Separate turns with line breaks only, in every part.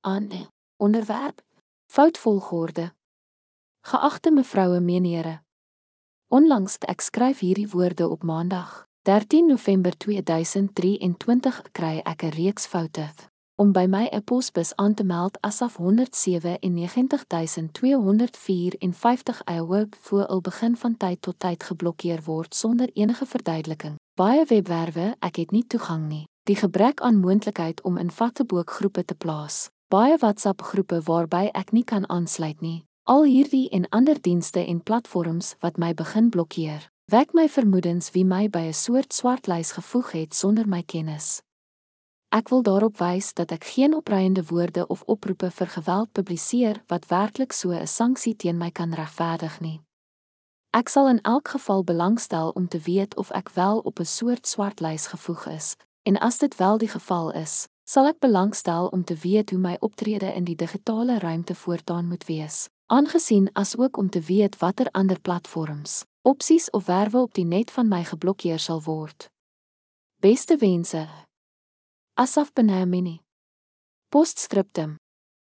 aan onderwerp foutvolgorde. Geagte mevroue menere. Onlangs ek skryf hierdie woorde op Maandag, 13 November 2023 kry ek 'n reeks foute. Om by my 'n posbus aan te meld asof 197254 eiewe voor al begin van tyd tot tyd geblokkeer word sonder enige verduideliking. Baie webwerwe, ek het nie toegang nie. Die gebrek aan moontlikheid om in Facebookgroepe te plaas baie WhatsApp-groepe waarby ek nie kan aansluit nie. Al hierdie en ander dienste en platforms wat my begin blokkeer, wek my vermoedens wie my by 'n soort swartlys gevoeg het sonder my kennis. Ek wil daarop wys dat ek geen opreiende woorde of oproepe vir geweld publiseer wat werklik so 'n sanksie teen my kan regverdig nie. Ek sal in elk geval belangstel om te weet of ek wel op 'n soort swartlys gevoeg is, en as dit wel die geval is, sal ek belangstel om te weet hoe my optrede in die digitale ruimte voortaan moet wees, aangesien asook om te weet watter ander platforms, opsies of werwe op die net van my geblokkeer sal word. Beste wense. Asaf Benamini. Postscriptum.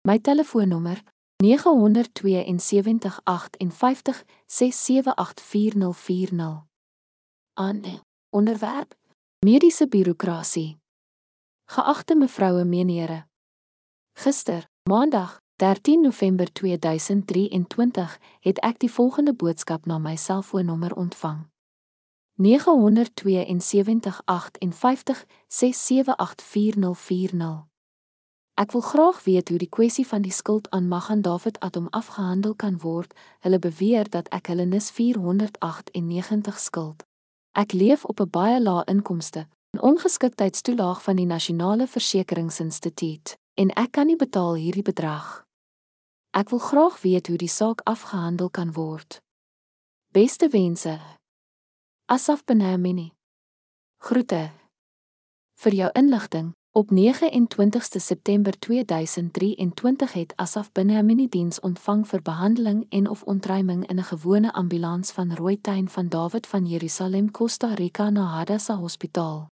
My telefoonnommer 972 58 6784040. Aan onderwerp mediese birokrasie. Geagte mevroue menere. Gister, Maandag, 13 November 2023, het ek die volgende boodskap na my selfoonnommer ontvang. 972 58 6784040. Ek wil graag weet hoe die kwessie van die skuld aan Magan David Atom afgehandel kan word. Hulle beweer dat ek hulle nis 498 skuld. Ek leef op 'n baie lae inkomste, 'n ongeskiktheidstoelaag van die Nasionale Versekeringsinstituut en ek kan nie betaal hierdie bedrag. Ek wil graag weet hoe die saak afgehandel kan word. Beste wense. Asaf Benamini. Groete. Vir jou inligting, op 29ste September 2023 het Asaf Benamini diens ontvang vir behandeling en of ontruiming in 'n gewone ambulans van Rooituin van David van Jerusalem, Costa Rica na Hadassah Hospitaal.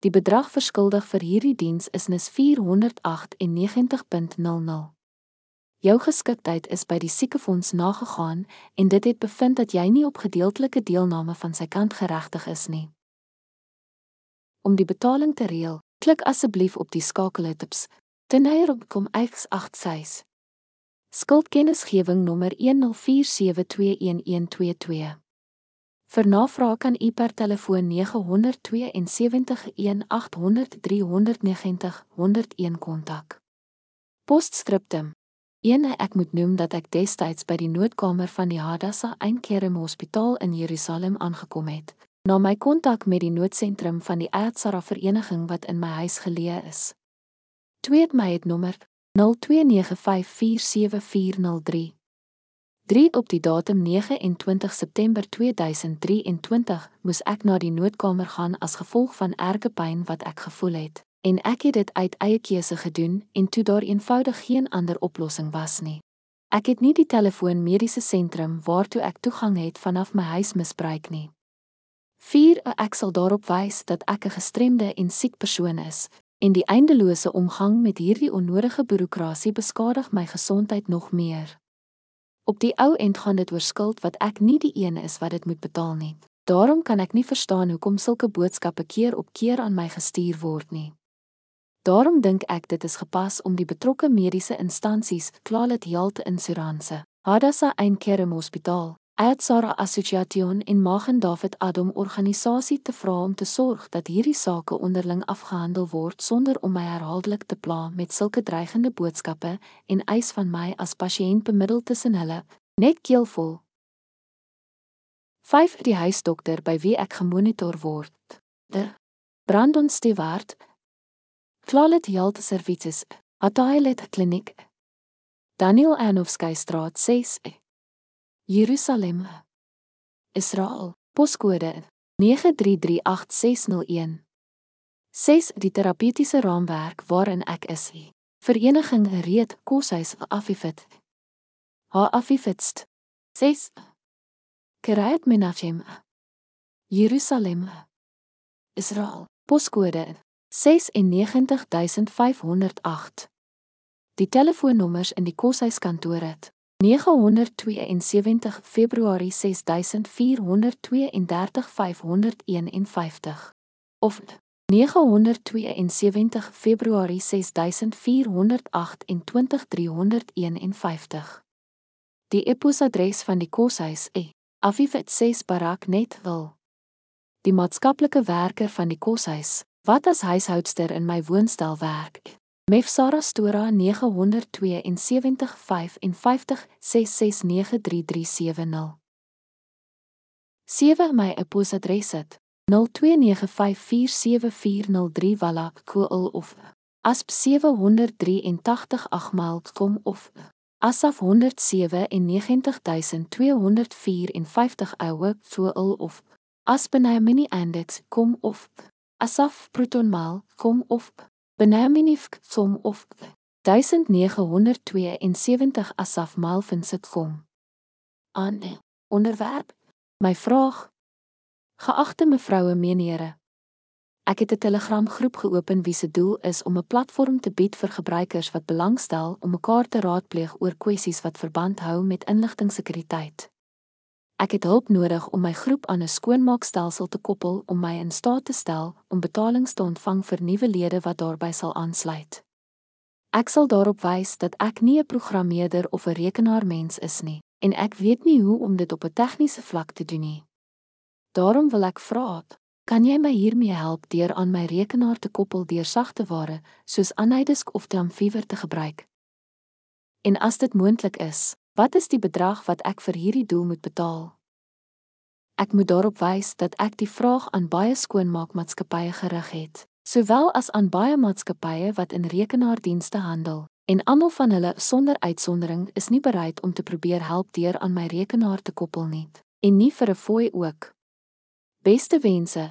Die bedrag verskuldig vir hierdie diens is nis 498.00. Jou geskiktheid is by die siekefonds nagegaan en dit het bevind dat jy nie op gedeeltelike deelname van sy kant geregtig is nie. Om die betaling te reël, klik asseblief op die skakeltips. Kom X86. Skuldkennisgewing nommer 10472122. Vir navrae kan u per telefoon 972 1800 390 101 kontak. Postscriptum. Ene ek moet noem dat ek destyds by die noodkamer van die Hadassah Ein-Kerem Hospitaal in Jerusalem aangekom het. Na my kontak met die noodsentrum van die Atsara Vereniging wat in my huis geleë is. Tweet my het nommer 0295474403. 3 op die datum 29 September 2023 moes ek na die noodkamer gaan as gevolg van erge pyn wat ek gevoel het en ek het dit uit eie keuse gedoen en toe daar eenvoudig geen ander oplossing was nie. Ek het nie die telefoon mediese sentrum waartoe ek toegang het vanaf my huis misbruik nie. 4 Ek sal daarop wys dat ek 'n gestremde en siek persoon is en die eindelose omgang met hierdie onnodige birokrasie beskadig my gesondheid nog meer. Op die ou end gaan dit oor skuld wat ek nie die een is wat dit moet betaal nie. Daarom kan ek nie verstaan hoekom sulke boodskappe keer op keer aan my gestuur word nie. Daarom dink ek dit is gepas om die betrokke mediese instansies, Klalit Health Insurance, Hadassah Ein Kerem Hospitaal, Atsara Association en Magen David Adam organisasie te vra om te sorg dat hierdie sake onderling afgehandel word sonder om my herhaaldelik te pla met sulke dreigende boodskappe en eis van my as pasiënt bemiddel tussen hulle, net keelvol. 5 die huisdokter by wie ek gemonitor word. De Brandon Stewart. Klalet Health Services. Atailet Kliniek. Daniel Anofsky straat 6. Jerusalem. Israel. Poskode 9338601. 6 die terapeutiese raamwerk waarin ek is. Vereniging Reed Koshuis Afifit. Ha Afifitst. 6 Kiryat Menachem. Jerusalem. Israel. Poskode 69508. Die telefoonnommers in die koshuiskantoor het 972 Februarie 6432 551 of 972 Februarie 6428 351. Die e-posadres van die koshuis e Afifet 6 Barak net wil. Die maatskaplike werker van die koshuis wat as huishoudster in my woonstel werk. Mefsara Stora 972 55 6693370. 7 my e-posadres het 0295474003 Walla Kool of ASP 783 Agmaal.com of ASAF 197254 Oue Kool of Aspenamini Index kom of Asaf Protonmaal kom of Benaminif.com of 1972 Asaf Malvinsit kom. Aan onderwerp my vraag Geagte mevroue menere. Ek het 'n Telegram groep geopen wie se doel is om 'n platform te bied vir gebruikers wat belangstel om mekaar te raadpleeg oor kwessies wat verband hou met inligtingsekuriteit. Ek het hulp nodig om my groep aan 'n skoonmaakstelsel te koppel om my in staat te stel om betalings te ontvang vir nuwe lede wat daarbey sal aansluit. Ek sal daarop wys dat ek nie 'n programmeerder of 'n rekenaarmens is nie en ek weet nie hoe om dit op 'n tegniese vlak te doen nie. Daarom wil ek vra, kan jy my hiermee help deur aan my rekenaar te koppel deur sagte ware soos Anydisk of Tramfever te gebruik? En as dit moontlik is, wat is die bedrag wat ek vir hierdie doel moet betaal? Ek moet daarop wys dat ek die vraag aan baie skoonmaakmaatskappye gerig het, sowel as aan baie maatskappye wat in rekenaardienste handel. En almal van hulle sonder uitsondering is nie bereid om te probeer help deur aan my rekenaar te koppel nie en nie vir 'n fooi ook. Beste wense.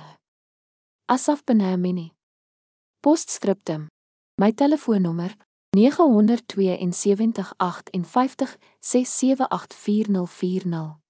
Asaf Benamini. Postscriptum. My telefoonnommer 972 58 6784040.